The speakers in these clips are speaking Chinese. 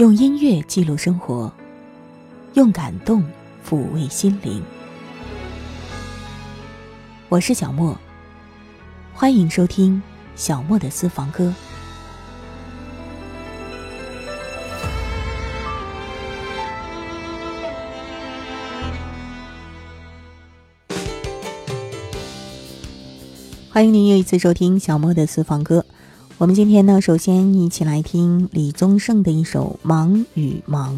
用音乐记录生活，用感动抚慰心灵。我是小莫，欢迎收听小莫的私房歌。欢迎您又一次收听小莫的私房歌。我们今天呢，首先一起来听李宗盛的一首《忙与忙》。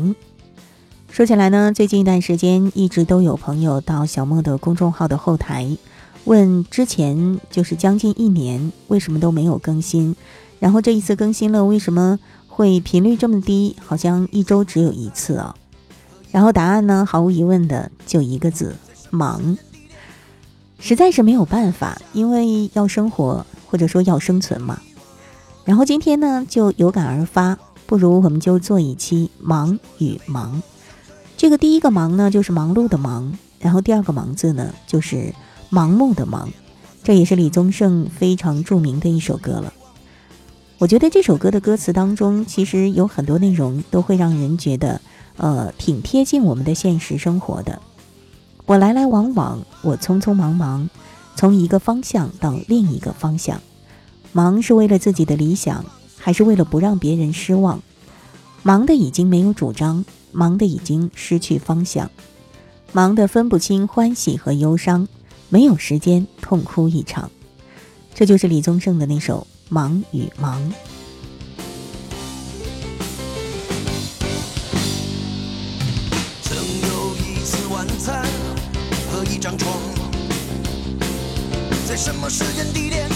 说起来呢，最近一段时间一直都有朋友到小莫的公众号的后台问，之前就是将近一年为什么都没有更新，然后这一次更新了，为什么会频率这么低？好像一周只有一次啊。然后答案呢，毫无疑问的就一个字：忙。实在是没有办法，因为要生活或者说要生存嘛。然后今天呢，就有感而发，不如我们就做一期忙与忙。这个第一个忙呢，就是忙碌的忙；然后第二个忙字呢，就是盲目的忙。这也是李宗盛非常著名的一首歌了。我觉得这首歌的歌词当中，其实有很多内容都会让人觉得，呃，挺贴近我们的现实生活的。我来来往往，我匆匆忙忙，从一个方向到另一个方向。忙是为了自己的理想，还是为了不让别人失望？忙的已经没有主张，忙的已经失去方向，忙的分不清欢喜和忧伤，没有时间痛哭一场。这就是李宗盛的那首《忙与忙》。曾有一次晚餐和一张床，在什么时间地点？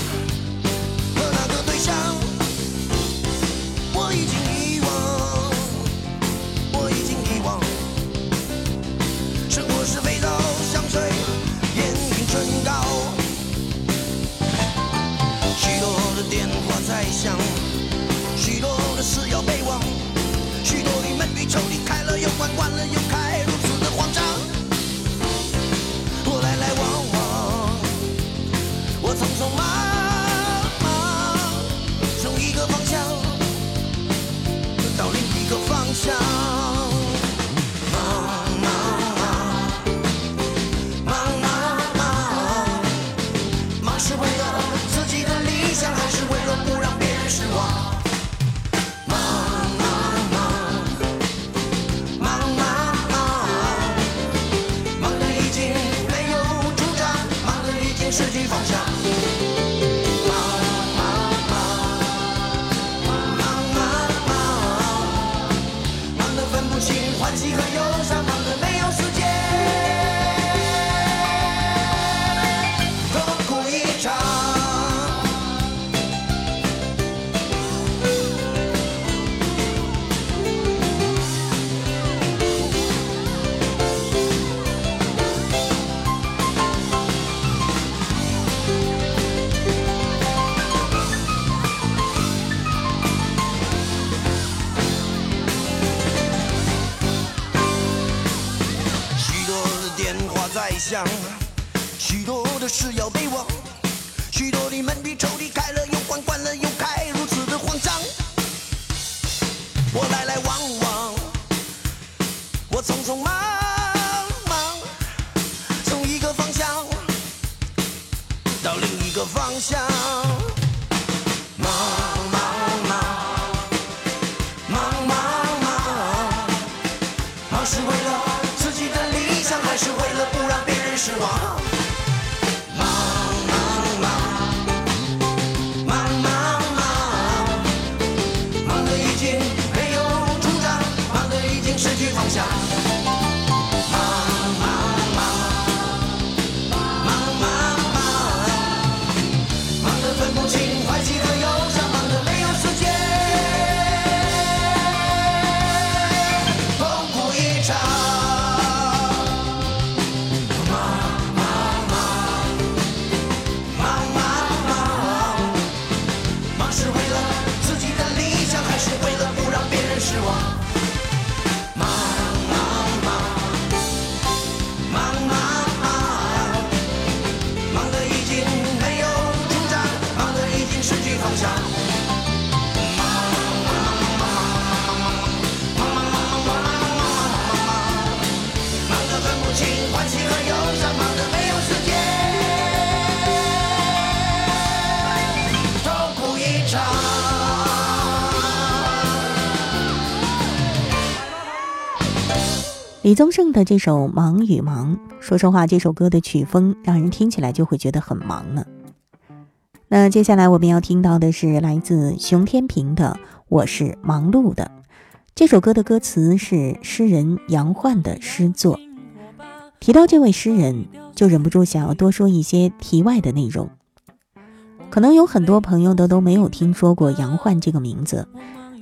李宗盛的这首《忙与忙》，说实话，这首歌的曲风让人听起来就会觉得很忙呢。那接下来我们要听到的是来自熊天平的《我是忙碌的》。这首歌的歌词是诗人杨焕的诗作。提到这位诗人，就忍不住想要多说一些题外的内容。可能有很多朋友都都没有听说过杨焕这个名字。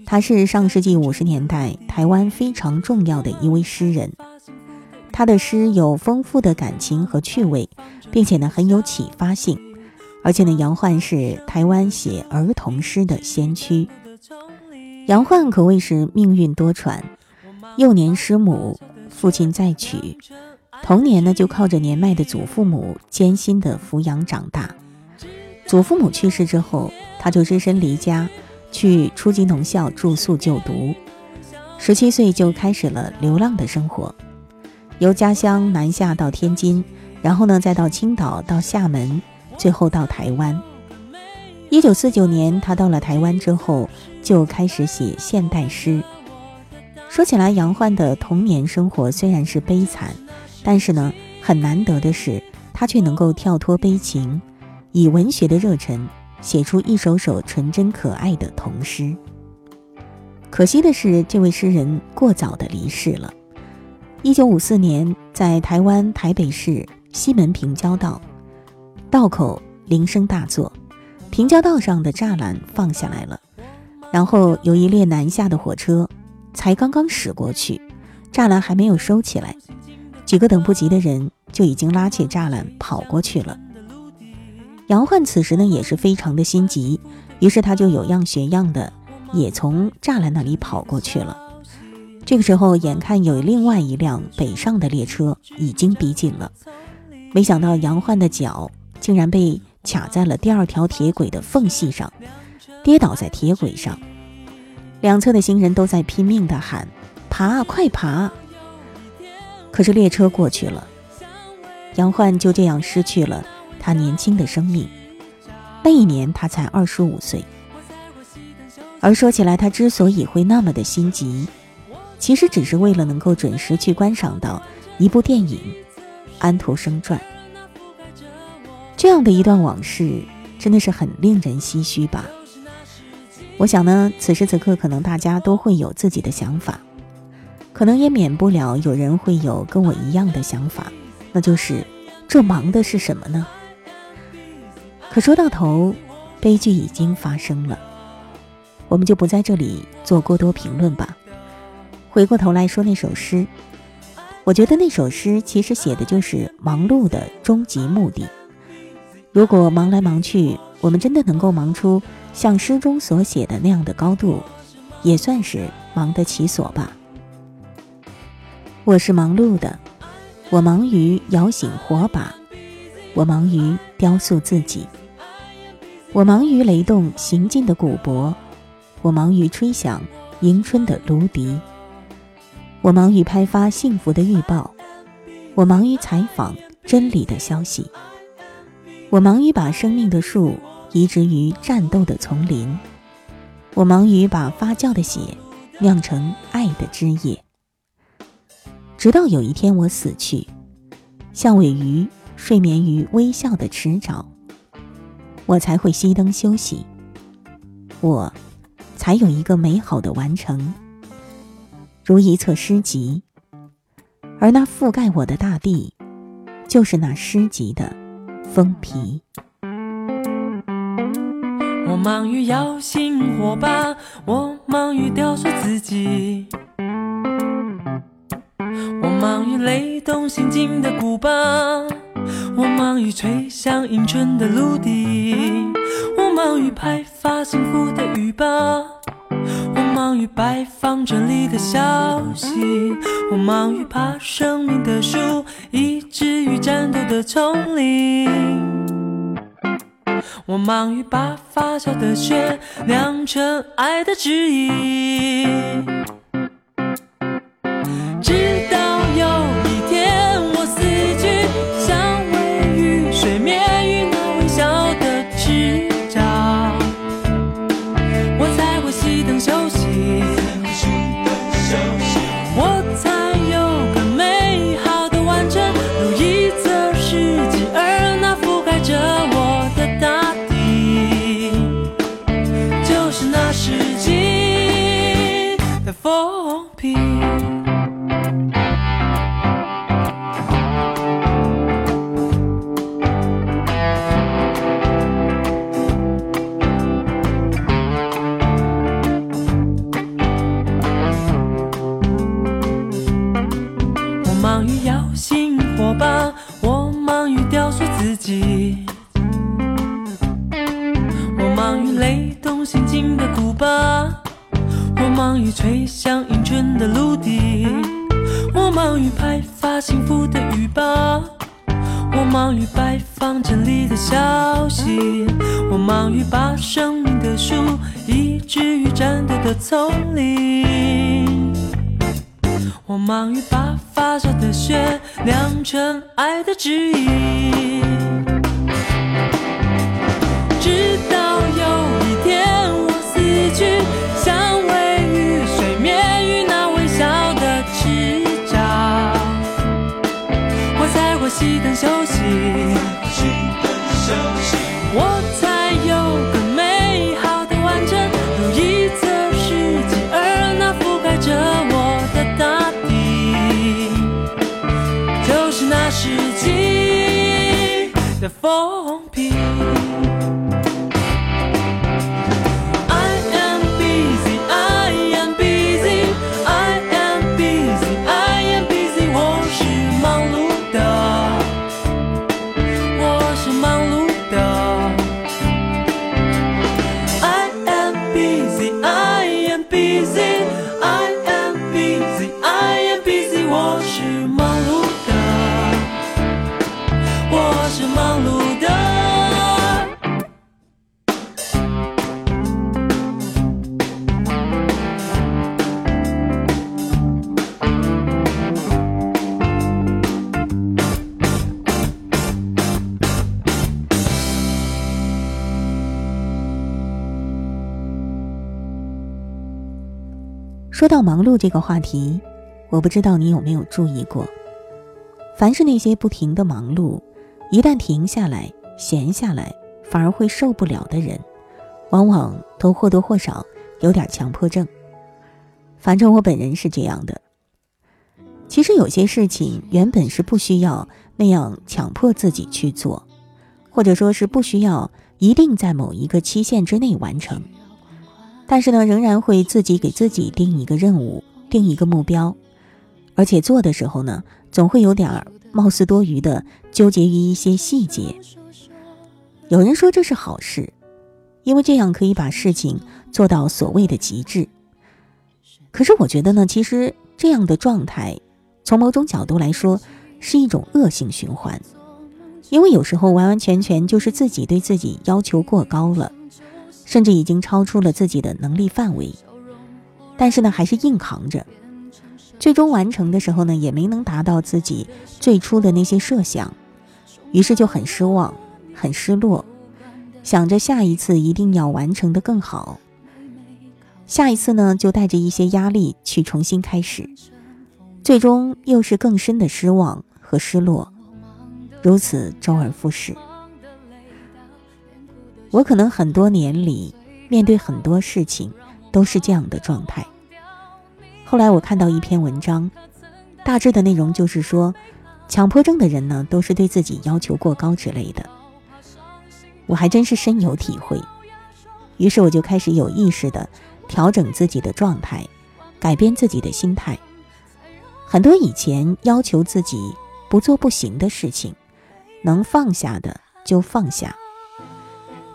他是上世纪五十年代台湾非常重要的一位诗人，他的诗有丰富的感情和趣味，并且呢很有启发性，而且呢杨焕是台湾写儿童诗的先驱。杨焕可谓是命运多舛，幼年失母，父亲再娶，童年呢就靠着年迈的祖父母艰辛的抚养长大。祖父母去世之后，他就只身离家。去初级农校住宿就读，十七岁就开始了流浪的生活，由家乡南下到天津，然后呢再到青岛、到厦门，最后到台湾。一九四九年，他到了台湾之后，就开始写现代诗。说起来，杨焕的童年生活虽然是悲惨，但是呢，很难得的是，他却能够跳脱悲情，以文学的热忱。写出一首首纯真可爱的童诗。可惜的是，这位诗人过早的离世了。一九五四年，在台湾台北市西门平交道道口铃声大作，平交道上的栅栏放下来了。然后有一列南下的火车，才刚刚驶过去，栅栏还没有收起来，几个等不及的人就已经拉起栅栏跑过去了。杨焕此时呢也是非常的心急，于是他就有样学样的，也从栅栏那里跑过去了。这个时候，眼看有另外一辆北上的列车已经逼近了，没想到杨焕的脚竟然被卡在了第二条铁轨的缝隙上，跌倒在铁轨上。两侧的行人都在拼命的喊：“爬，快爬！”可是列车过去了，杨焕就这样失去了。他年轻的生命，那一年他才二十五岁。而说起来，他之所以会那么的心急，其实只是为了能够准时去观赏到一部电影《安徒生传》。这样的一段往事，真的是很令人唏嘘吧？我想呢，此时此刻，可能大家都会有自己的想法，可能也免不了有人会有跟我一样的想法，那就是这忙的是什么呢？可说到头，悲剧已经发生了，我们就不在这里做过多评论吧。回过头来说那首诗，我觉得那首诗其实写的就是忙碌的终极目的。如果忙来忙去，我们真的能够忙出像诗中所写的那样的高度，也算是忙得其所吧。我是忙碌的，我忙于摇醒火把，我忙于雕塑自己。我忙于雷动行进的鼓帛，我忙于吹响迎春的芦笛，我忙于拍发幸福的预报，我忙于采访真理的消息，我忙于把生命的树移植于战斗的丛林，我忙于把发酵的血酿成爱的枝叶，直到有一天我死去，像尾鱼睡眠于微笑的池沼。我才会熄灯休息，我才有一个美好的完成，如一册诗集，而那覆盖我的大地，就是那诗集的封皮。我忙于摇醒火把，我忙于雕塑自己，我忙于雷动心惊的鼓把。我忙于吹响迎春的芦笛，我忙于拍发幸福的预报，我忙于拜访真理的消息，我忙于把生命的树移植于战斗的丛林，我忙于把发酵的血酿成爱的旨意。幸福的雨巴。我忙于摆放整理的消息，我忙于把生命的树移植于战斗的丛林，我忙于把发酵的血酿成爱的指引，灯到忙碌这个话题，我不知道你有没有注意过，凡是那些不停的忙碌，一旦停下来、闲下来，反而会受不了的人，往往都或多或少有点强迫症。反正我本人是这样的。其实有些事情原本是不需要那样强迫自己去做，或者说是不需要一定在某一个期限之内完成。但是呢，仍然会自己给自己定一个任务，定一个目标，而且做的时候呢，总会有点儿貌似多余的纠结于一些细节。有人说这是好事，因为这样可以把事情做到所谓的极致。可是我觉得呢，其实这样的状态，从某种角度来说，是一种恶性循环，因为有时候完完全全就是自己对自己要求过高了。甚至已经超出了自己的能力范围，但是呢，还是硬扛着。最终完成的时候呢，也没能达到自己最初的那些设想，于是就很失望，很失落，想着下一次一定要完成的更好。下一次呢，就带着一些压力去重新开始，最终又是更深的失望和失落，如此周而复始。我可能很多年里面对很多事情都是这样的状态。后来我看到一篇文章，大致的内容就是说，强迫症的人呢都是对自己要求过高之类的。我还真是深有体会，于是我就开始有意识的调整自己的状态，改变自己的心态。很多以前要求自己不做不行的事情，能放下的就放下。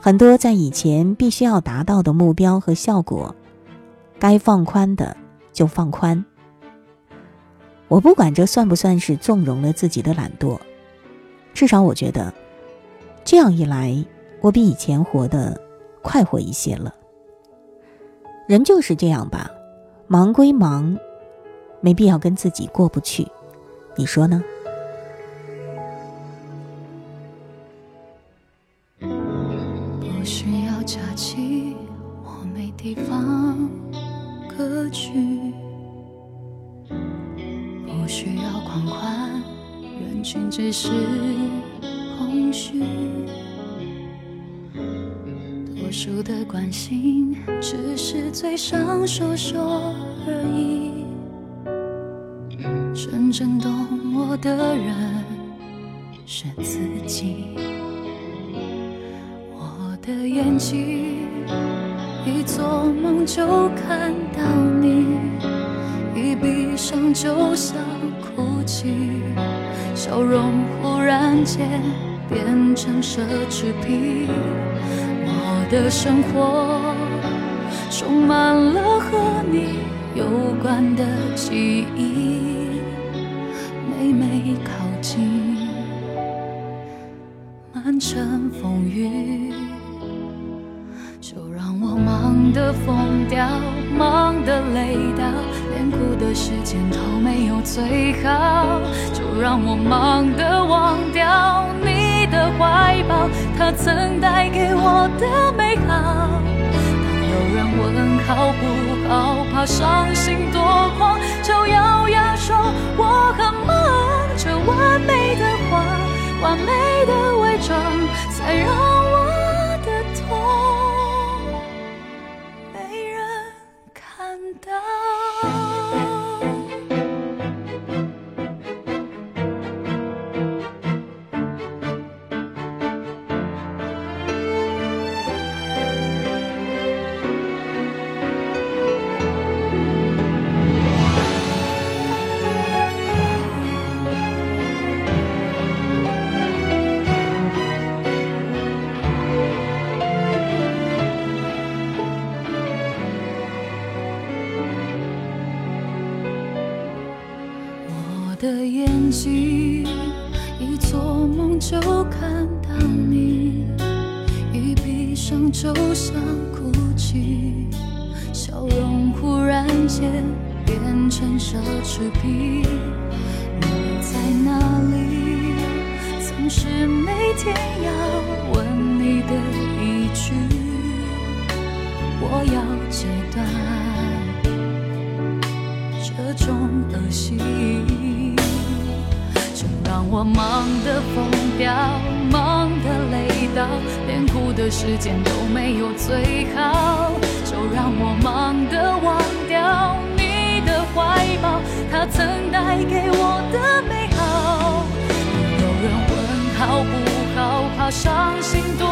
很多在以前必须要达到的目标和效果，该放宽的就放宽。我不管这算不算是纵容了自己的懒惰，至少我觉得，这样一来，我比以前活得快活一些了。人就是这样吧，忙归忙，没必要跟自己过不去，你说呢？不需要假期，我没地方可去；不需要狂欢，人群只是空虚。多数的关心，只是嘴上说说而已。真正懂我的人是自己。一做梦就看到你，一闭上就想哭泣，笑容忽然间变成奢侈品。我的生活充满了和你有关的记忆，每每靠近，满城风雨。就让我忙得疯掉，忙得累到，连哭的时间都没有最好。就让我忙得忘掉你的怀抱，它曾带给我的美好。当有人问好不好，怕伤心多狂，就咬牙说我很忙。这完美的谎，完美的伪装，才让就像哭泣，笑容忽然间变成奢侈品。时间都没有最好。就让我忙得忘掉你的怀抱，他曾带给我的美好。有人问好不好，怕伤心多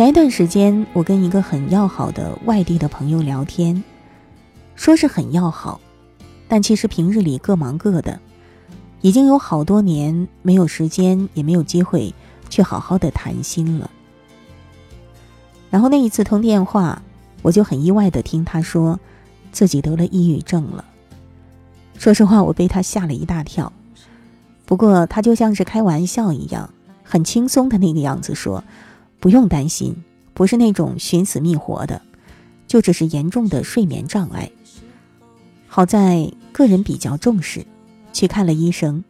前一段时间，我跟一个很要好的外地的朋友聊天，说是很要好，但其实平日里各忙各的，已经有好多年没有时间，也没有机会去好好的谈心了。然后那一次通电话，我就很意外的听他说自己得了抑郁症了。说实话，我被他吓了一大跳。不过他就像是开玩笑一样，很轻松的那个样子说。不用担心，不是那种寻死觅活的，就只是严重的睡眠障碍。好在个人比较重视，去看了医生，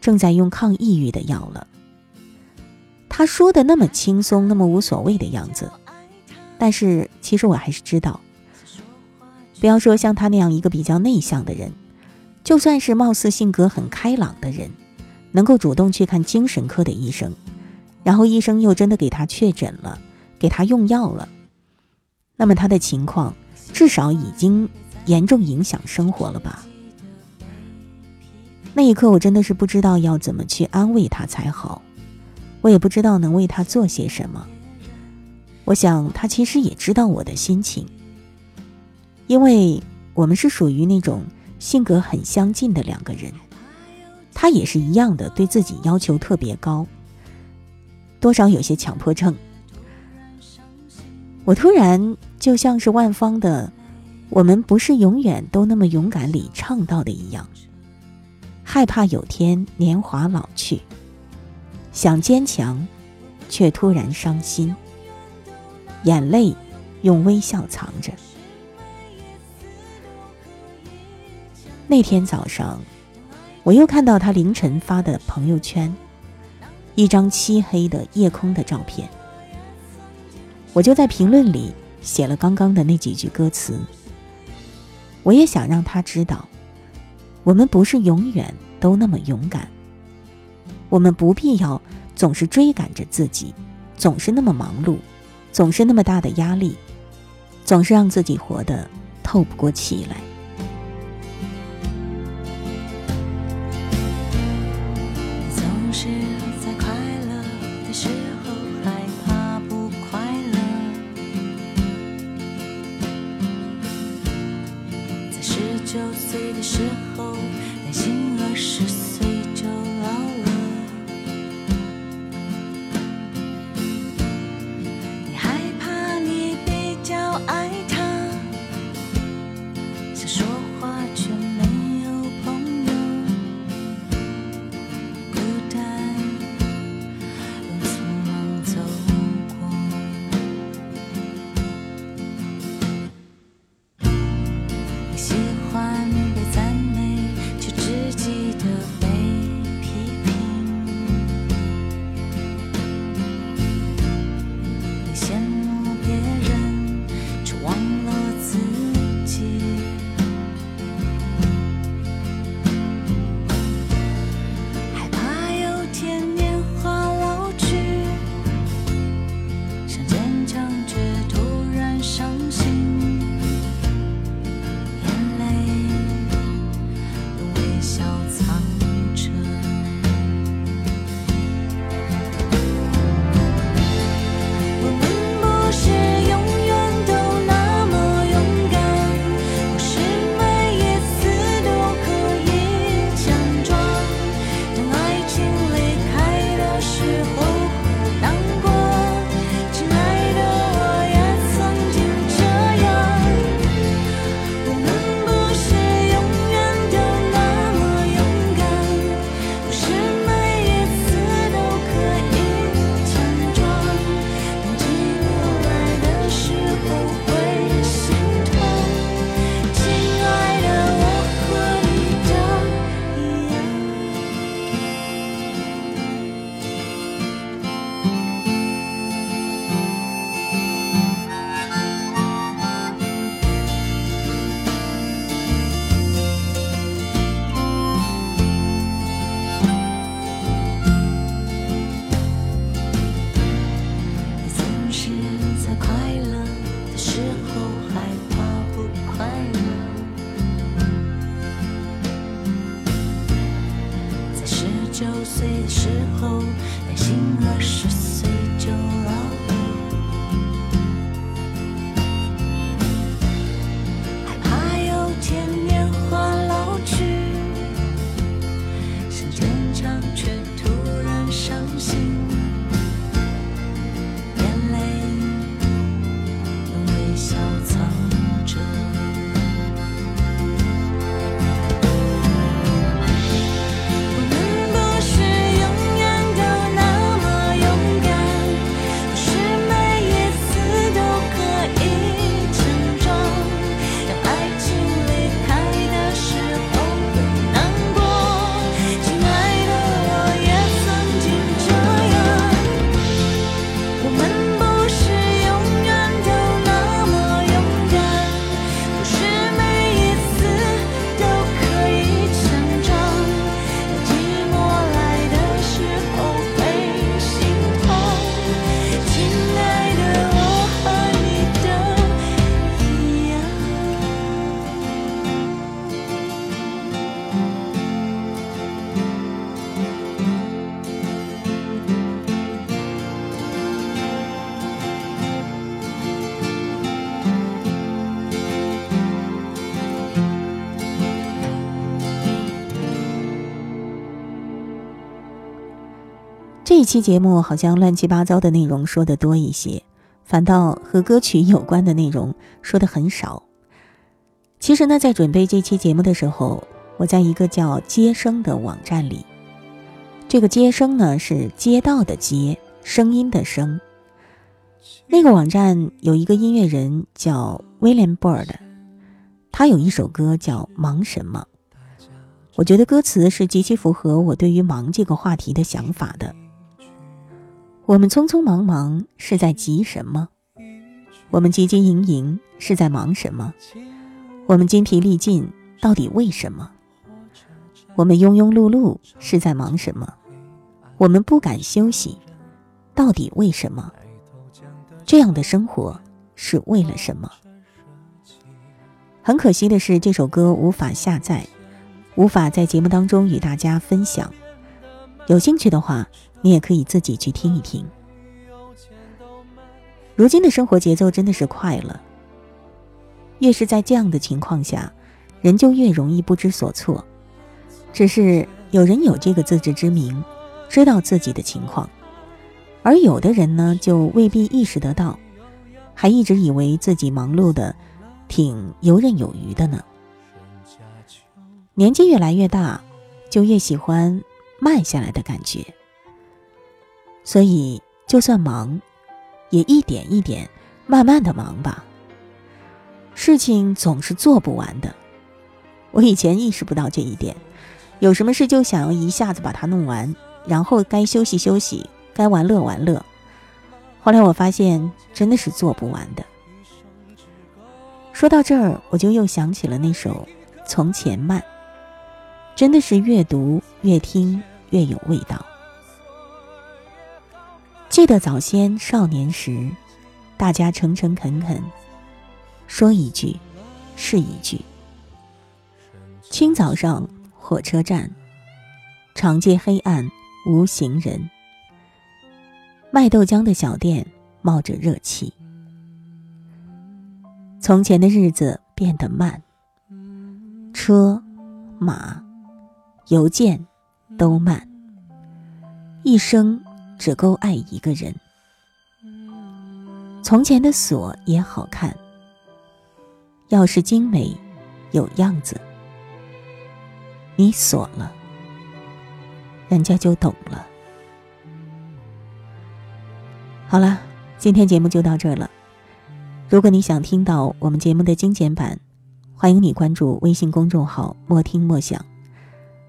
正在用抗抑郁的药了。他说的那么轻松，那么无所谓的样子，但是其实我还是知道，不要说像他那样一个比较内向的人，就算是貌似性格很开朗的人，能够主动去看精神科的医生。然后医生又真的给他确诊了，给他用药了。那么他的情况至少已经严重影响生活了吧？那一刻我真的是不知道要怎么去安慰他才好，我也不知道能为他做些什么。我想他其实也知道我的心情，因为我们是属于那种性格很相近的两个人，他也是一样的，对自己要求特别高。多少有些强迫症，我突然就像是万芳的“我们不是永远都那么勇敢”里唱到的一样，害怕有天年华老去，想坚强，却突然伤心，眼泪用微笑藏着。那天早上，我又看到他凌晨发的朋友圈，一张漆黑的夜空的照片。我就在评论里写了刚刚的那几句歌词。我也想让他知道，我们不是永远都那么勇敢。我们不必要总是追赶着自己，总是那么忙碌，总是那么大的压力，总是让自己活得透不过气来。九岁的时候担心二十岁就老期节目好像乱七八糟的内容说的多一些，反倒和歌曲有关的内容说的很少。其实呢，在准备这期节目的时候，我在一个叫“接生”的网站里，这个“接生”呢是街道的“街”，声音的“声”。那个网站有一个音乐人叫 William Bird，他有一首歌叫《忙什么》，我觉得歌词是极其符合我对于忙这个话题的想法的。我们匆匆忙忙是在急什么？我们汲汲营营是在忙什么？我们筋疲力尽到底为什么？我们庸庸碌碌是在忙什么？我们不敢休息，到底为什么？这样的生活是为了什么？很可惜的是，这首歌无法下载，无法在节目当中与大家分享。有兴趣的话，你也可以自己去听一听。如今的生活节奏真的是快了，越是在这样的情况下，人就越容易不知所措。只是有人有这个自知之明，知道自己的情况。而有的人呢，就未必意识得到，还一直以为自己忙碌的挺游刃有余的呢。年纪越来越大，就越喜欢慢下来的感觉。所以，就算忙，也一点一点、慢慢的忙吧。事情总是做不完的。我以前意识不到这一点，有什么事就想要一下子把它弄完，然后该休息休息。该玩乐玩乐，后来我发现真的是做不完的。说到这儿，我就又想起了那首《从前慢》，真的是越读越听越有味道。记得早先少年时，大家诚诚恳恳，说一句是一句。清早上火车站，长街黑暗无行人。卖豆浆的小店冒着热气。从前的日子变得慢，车、马、邮件都慢，一生只够爱一个人。从前的锁也好看，钥匙精美，有样子。你锁了，人家就懂了。好了，今天节目就到这儿了。如果你想听到我们节目的精简版，欢迎你关注微信公众号“莫听莫想”，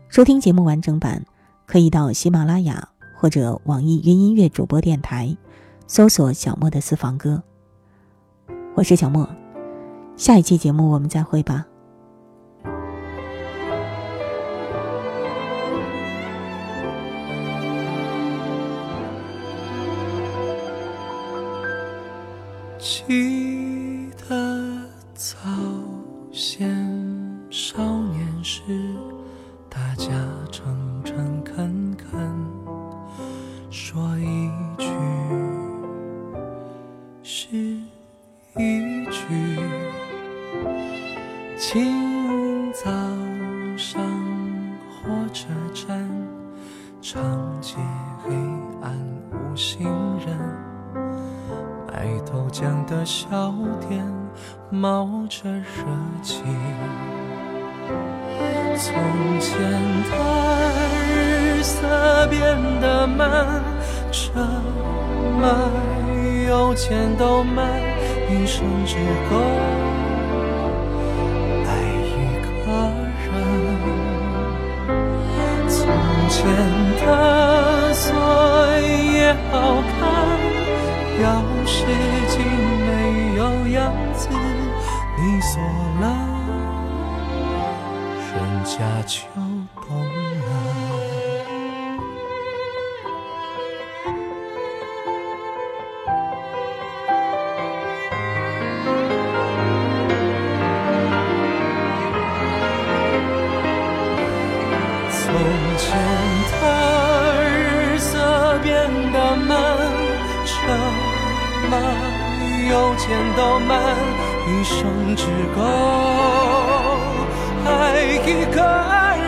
收听节目完整版可以到喜马拉雅或者网易云音乐主播电台搜索“小莫的私房歌”。我是小莫，下一期节目我们再会吧。车马邮件都慢，一生只够一生只够爱一个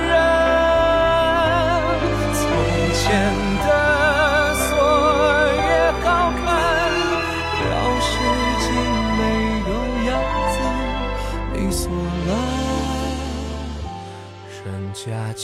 人从前的锁也好看表示竟没有样子你锁了人家就